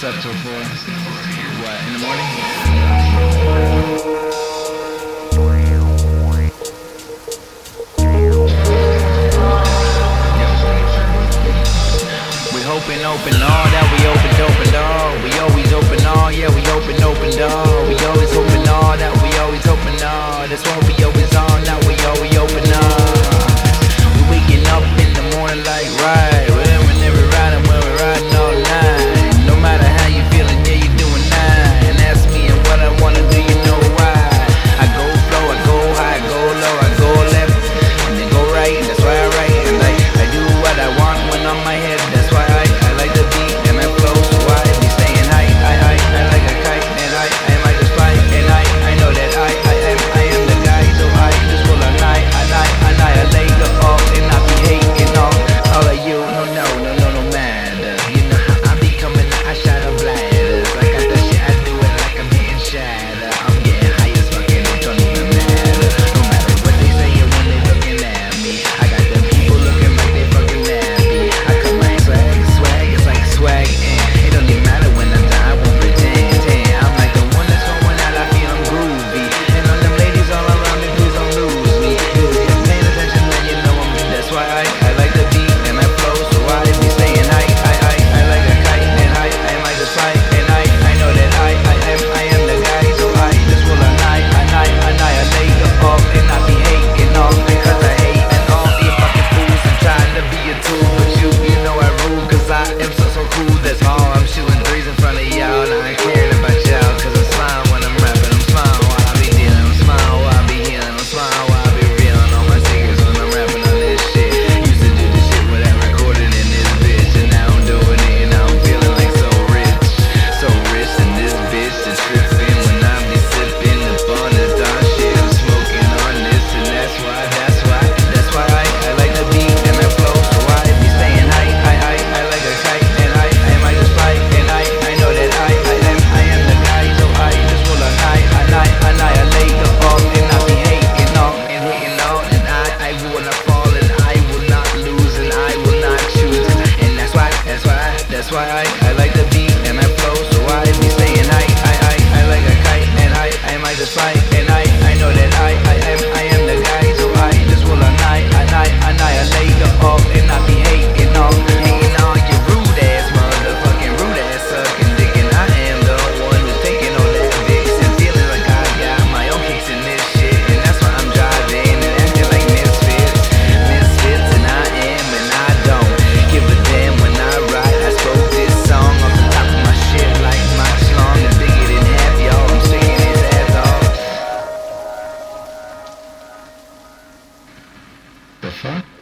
It's up till four. What in the morning? We hoping open all that we open open all. We always open all, yeah we open open. That's why I That's why I, I like the beat and I flow, so I be saying I, I, I, I like a kite and I, I might just fly. alpha